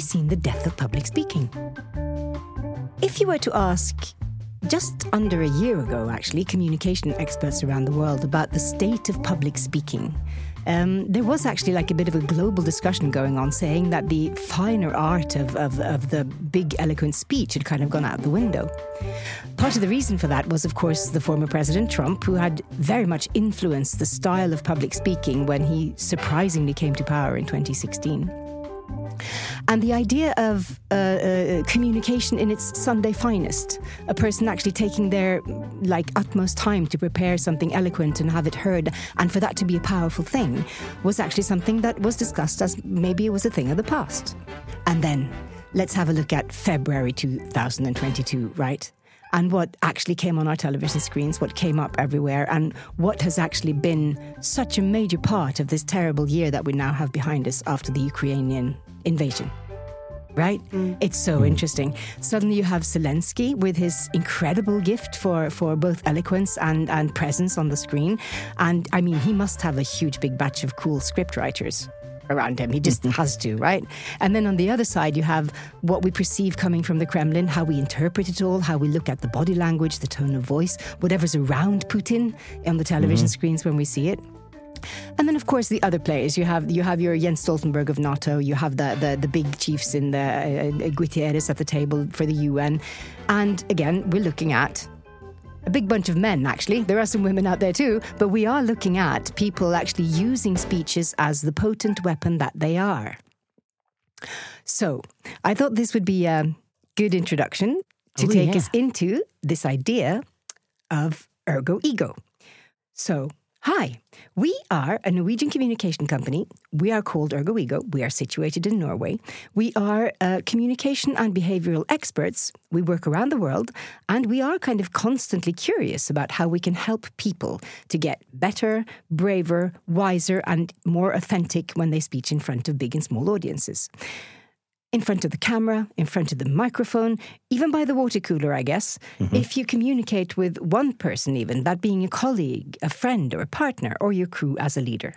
we seen the death of public speaking. If you were to ask just under a year ago, actually, communication experts around the world about the state of public speaking, um, there was actually like a bit of a global discussion going on saying that the finer art of, of, of, the big eloquent speech had kind of gone out the window. Part of the reason for that was, of course, the former President Trump, who had very much influenced the style of public speaking when he surprisingly came to power in 2016. And the idea of uh, uh, communication in its Sunday finest, a person actually taking their like utmost time to prepare something eloquent and have it heard, and for that to be a powerful thing, was actually something that was discussed as maybe it was a thing of the past. And then let's have a look at February 2022, right? and what actually came on our television screens, what came up everywhere, and what has actually been such a major part of this terrible year that we now have behind us after the Ukrainian invasion. Right? Mm. It's so mm. interesting. Suddenly you have Zelensky with his incredible gift for, for both eloquence and, and presence on the screen. And I mean, he must have a huge big batch of cool script writers around him. He just mm-hmm. has to, right? And then on the other side, you have what we perceive coming from the Kremlin, how we interpret it all, how we look at the body language, the tone of voice, whatever's around Putin on the television mm-hmm. screens when we see it. And then, of course, the other players. You have you have your Jens Stoltenberg of NATO. You have the the, the big chiefs in the uh, uh Guterres at the table for the UN. And again, we're looking at a big bunch of men, actually. There are some women out there too, but we are looking at people actually using speeches as the potent weapon that they are. So, I thought this would be a good introduction to oh, take yeah. us into this idea of ergo ego. So, Hi, we are a Norwegian communication company. We are called Ergo Ego. We are situated in Norway. We are uh, communication and behavioral experts. We work around the world and we are kind of constantly curious about how we can help people to get better, braver, wiser, and more authentic when they speak in front of big and small audiences in front of the camera, in front of the microphone, even by the water cooler, I guess. Mm-hmm. If you communicate with one person, even, that being a colleague, a friend, or a partner, or your crew as a leader.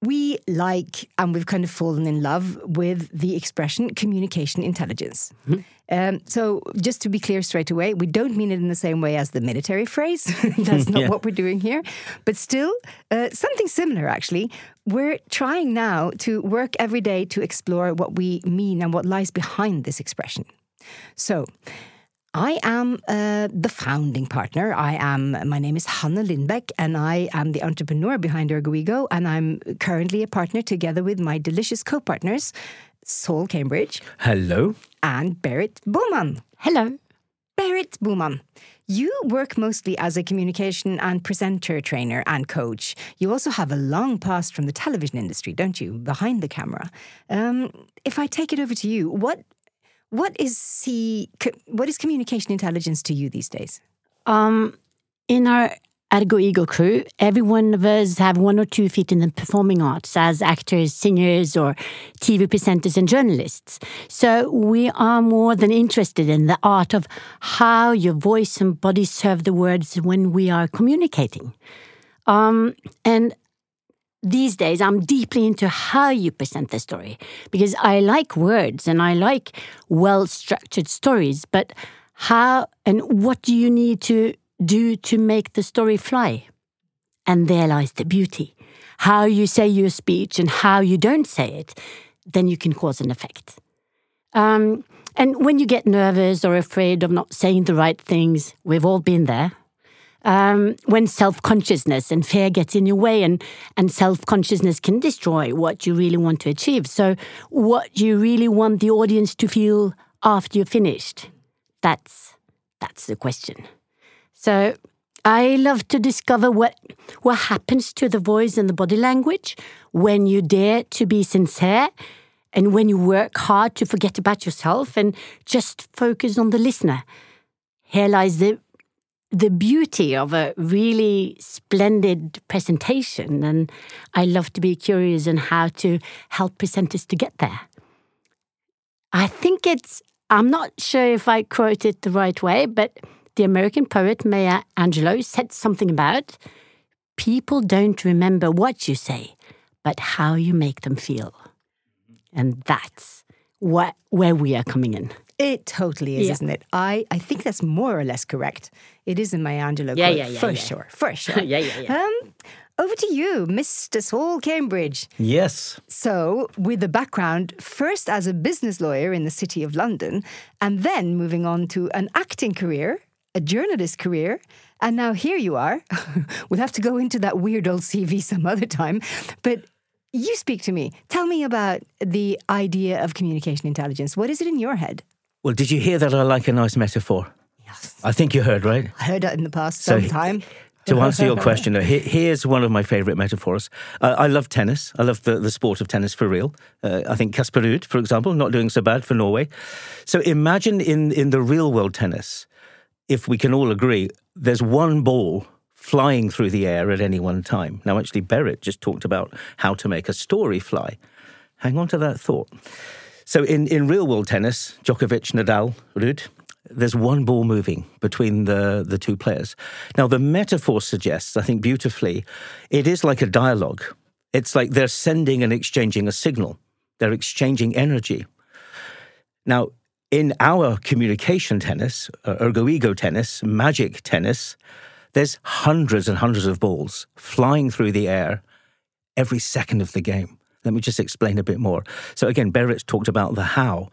We like, and we've kind of fallen in love with the expression communication intelligence. Mm-hmm. Um, so, just to be clear straight away, we don't mean it in the same way as the military phrase. That's not yeah. what we're doing here. But still, uh, something similar, actually. We're trying now to work every day to explore what we mean and what lies behind this expression. So, I am uh, the founding partner. I am. My name is Hanne Lindbæk, and I am the entrepreneur behind ErgoEgo. And I'm currently a partner together with my delicious co-partners, Saul Cambridge. Hello. And Berit Boman. Hello. Berit Boman. You work mostly as a communication and presenter trainer and coach. You also have a long past from the television industry, don't you, behind the camera? Um, if I take it over to you, what what is he? What is communication intelligence to you these days? Um, in our Ergo Ego crew, every one of us have one or two feet in the performing arts as actors, singers, or TV presenters and journalists. So we are more than interested in the art of how your voice and body serve the words when we are communicating. Um, and these days I'm deeply into how you present the story because I like words and I like well structured stories, but how and what do you need to do to make the story fly? And there lies the beauty. How you say your speech and how you don't say it, then you can cause an effect. Um, and when you get nervous or afraid of not saying the right things, we've all been there um, when self consciousness and fear gets in your way, and, and self consciousness can destroy what you really want to achieve. So, what do you really want the audience to feel after you're finished, that's, that's the question. So, I love to discover what, what happens to the voice and the body language when you dare to be sincere and when you work hard to forget about yourself and just focus on the listener. Here lies the the beauty of a really splendid presentation, and I love to be curious on how to help presenters to get there. I think it's, I'm not sure if I quote it the right way, but the American poet Maya Angelou said something about people don't remember what you say, but how you make them feel. And that's what, where we are coming in. It totally is, Yeah. isn't it? I, I think that's more or less correct. It is in Maya Angelou Yeah, quote, yeah, yeah, for yeah. sure, for sure. Yeah, yeah, yeah. Um, over to you, Mr. Saul Cambridge. Yes. So, with a background first as a business lawyer in the City of London, and then moving on to an acting career, a journalist career, and now here you are. we'll have to go into that weird old CV some other time. But you speak to me. Tell me about the idea of communication intelligence. What is it in your head? Well, did you hear that I like a nice metaphor? Yes. I think you heard, right? I heard that in the past So- sometime. To answer your question, he- here's one of my favorite metaphors. Uh, I love tennis. I love the, the sport of tennis for real. Uh, I think Kasper Ruud, for example, not doing so bad for Norway. So imagine in, in the real world tennis, if we can all agree, there's one ball flying through the air at any one time. Now, actually, Berit just talked about how to make a story fly. Hang on to that thought. So in, in real world tennis, Djokovic, Nadal, Ruud, there's one ball moving between the, the two players. Now, the metaphor suggests, I think beautifully, it is like a dialogue. It's like they're sending and exchanging a signal, they're exchanging energy. Now, in our communication tennis, uh, ergo ego tennis, magic tennis, there's hundreds and hundreds of balls flying through the air every second of the game. Let me just explain a bit more. So, again, Berit's talked about the how.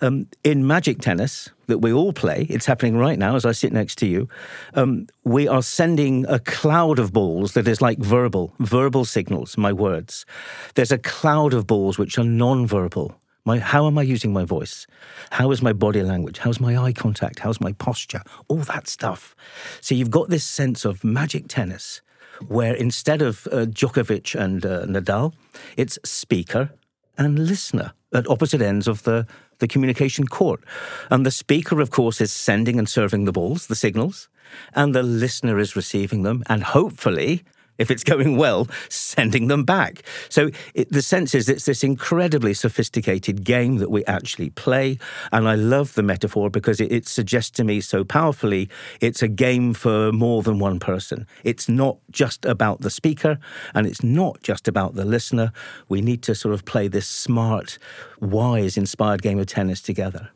Um, in magic tennis that we all play, it's happening right now as I sit next to you. Um, we are sending a cloud of balls that is like verbal, verbal signals, my words. There's a cloud of balls which are non verbal. My, how am I using my voice? How is my body language? How's my eye contact? How's my posture? All that stuff. So you've got this sense of magic tennis where instead of uh, Djokovic and uh, Nadal, it's speaker and listener at opposite ends of the, the communication court. And the speaker, of course, is sending and serving the balls, the signals, and the listener is receiving them and hopefully. If it's going well, sending them back. So it, the sense is it's this incredibly sophisticated game that we actually play. And I love the metaphor because it, it suggests to me so powerfully it's a game for more than one person. It's not just about the speaker and it's not just about the listener. We need to sort of play this smart, wise, inspired game of tennis together.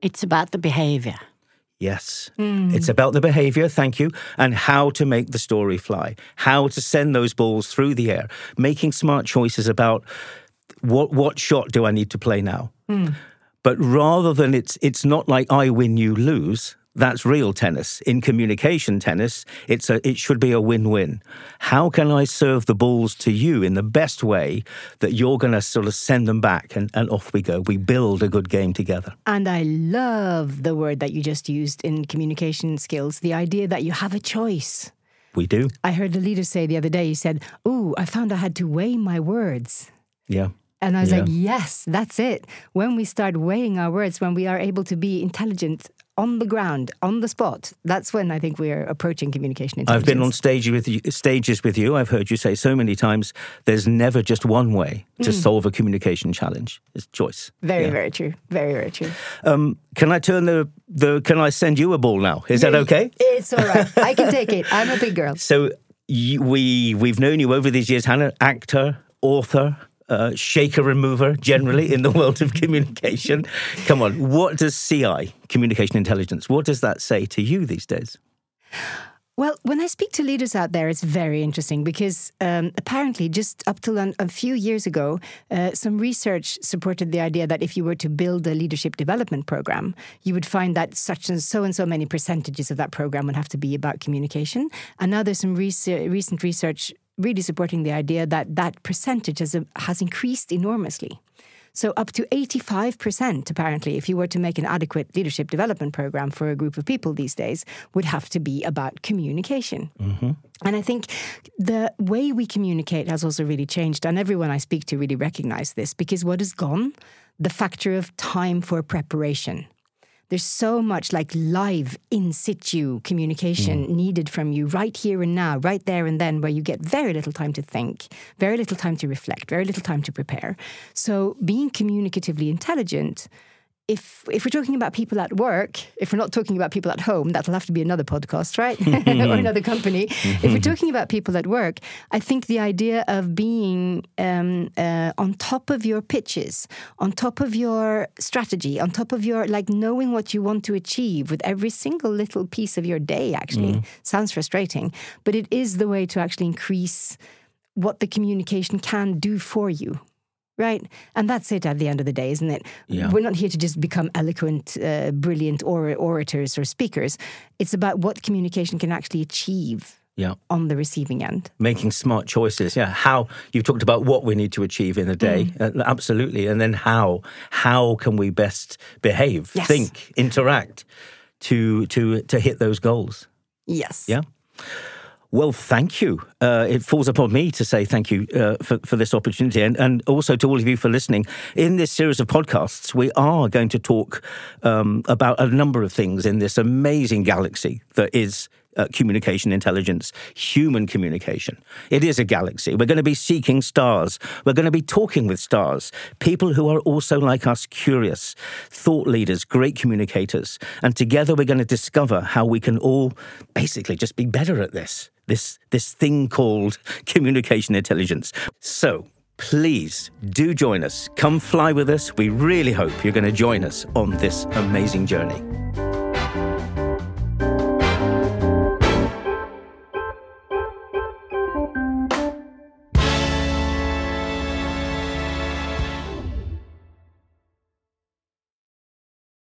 It's about the behavior. Yes. It's hmm. about the behavior, thank you, and how to make the story fly, how to send those balls through the air, making smart choices about what what shot do I need to play now. Hmm. But rather than it's it's not like I win, you lose. That's real tennis. In communication tennis, it's a it should be a win-win. How can I serve the balls to you in the best way that you're going to sort of send them back and, and off we go. We build a good game together. And I love the word that you just used in communication skills the idea that you have a choice. We do. I heard a leader say the other day, he said, Ooh, I found I had to weigh my words. Yeah. And I was Yeah. like, yes, that's it. When we start weighing our words, when we are able to be intelligent on the ground, on the spot, that's when I think we are approaching communication I've been on stage with you, stages with you. I've heard you say so many times. There's never just one way to solve a communication challenge. It's choice. Very, Yeah. very true. Very, very true. Um, can I turn the the? Can I send you a ball now? Is that okay? It's all right. I can take it. I'm a big girl. So you, we we've known you over these years, Hanne, actor, author. Uh, shaker remover generally in the world of communication. Come on, what does CI, communication intelligence, what does that say to you these days? Well, when I speak to leaders out there, it's very interesting because um, apparently, just up till an, a few years ago, uh, some research supported the idea that if you were to build a leadership development program, you would find that such and so and so many percentages of that program would have to be about communication. And now there's some rese- recent research really supporting the idea that that percentage has, has increased enormously. So, up to 85%, apparently, if you were to make an adequate leadership development program for a group of people these days, would have to be about communication. Mm-hmm. And I think the way we communicate has also really changed. And everyone I speak to really recognize this because what is gone? The factor of time for preparation. There's so much like live in situ communication mm. needed from you right here and now, right there and then, where you get very little time to think, very little time to reflect, very little time to prepare. So being communicatively intelligent if if we're talking about people at work, if we're not talking about people at home, that'll have to be another podcast, right? or another company. if we're talking about people at work, I think the idea of being um, uh, on top of your pitches, on top of your strategy, on top of your like knowing what you want to achieve with every single little piece of your day, actually sounds frustrating, but it is the way to actually increase what the communication can do for you right? And that's it at the end of the day, isn't it? Yeah. We're not here to just become eloquent, uh, brilliant or- orators or speakers. It's about what communication can actually achieve Yeah. on the receiving end. Making smart choices. Yeah. How you've talked about what we need to achieve in a day. Mm. Uh, absolutely. And then how how can we best behave, Yes. think, interact to to to hit those goals? Yes. Yeah. Well, thank you. Uh, it falls upon me to say thank you uh, for, for this opportunity and, and also to all of you for listening. In this series of podcasts, we are going to talk um, about a number of things in this amazing galaxy that is uh, communication intelligence, human communication. It is a galaxy. We're going to be seeking stars. We're going to be talking with stars, people who are also like us, curious, thought leaders, great communicators. And together we're going to discover how we can all basically just be better at this, this, this thing called communication intelligence. So, Please do join us. Come fly with us. We really hope you're going to join us on this amazing journey.